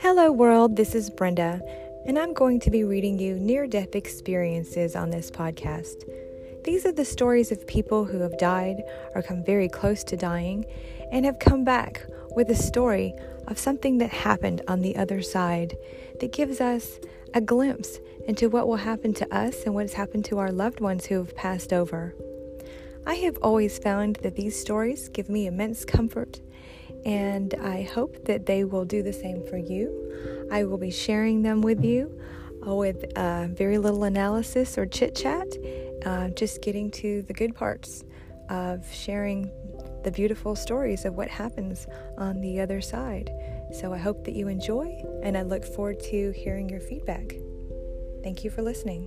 Hello, world. This is Brenda, and I'm going to be reading you near death experiences on this podcast. These are the stories of people who have died or come very close to dying and have come back with a story of something that happened on the other side that gives us a glimpse into what will happen to us and what has happened to our loved ones who have passed over. I have always found that these stories give me immense comfort, and I hope that they will do the same for you. I will be sharing them with you uh, with uh, very little analysis or chit chat, uh, just getting to the good parts of sharing the beautiful stories of what happens on the other side. So I hope that you enjoy, and I look forward to hearing your feedback. Thank you for listening.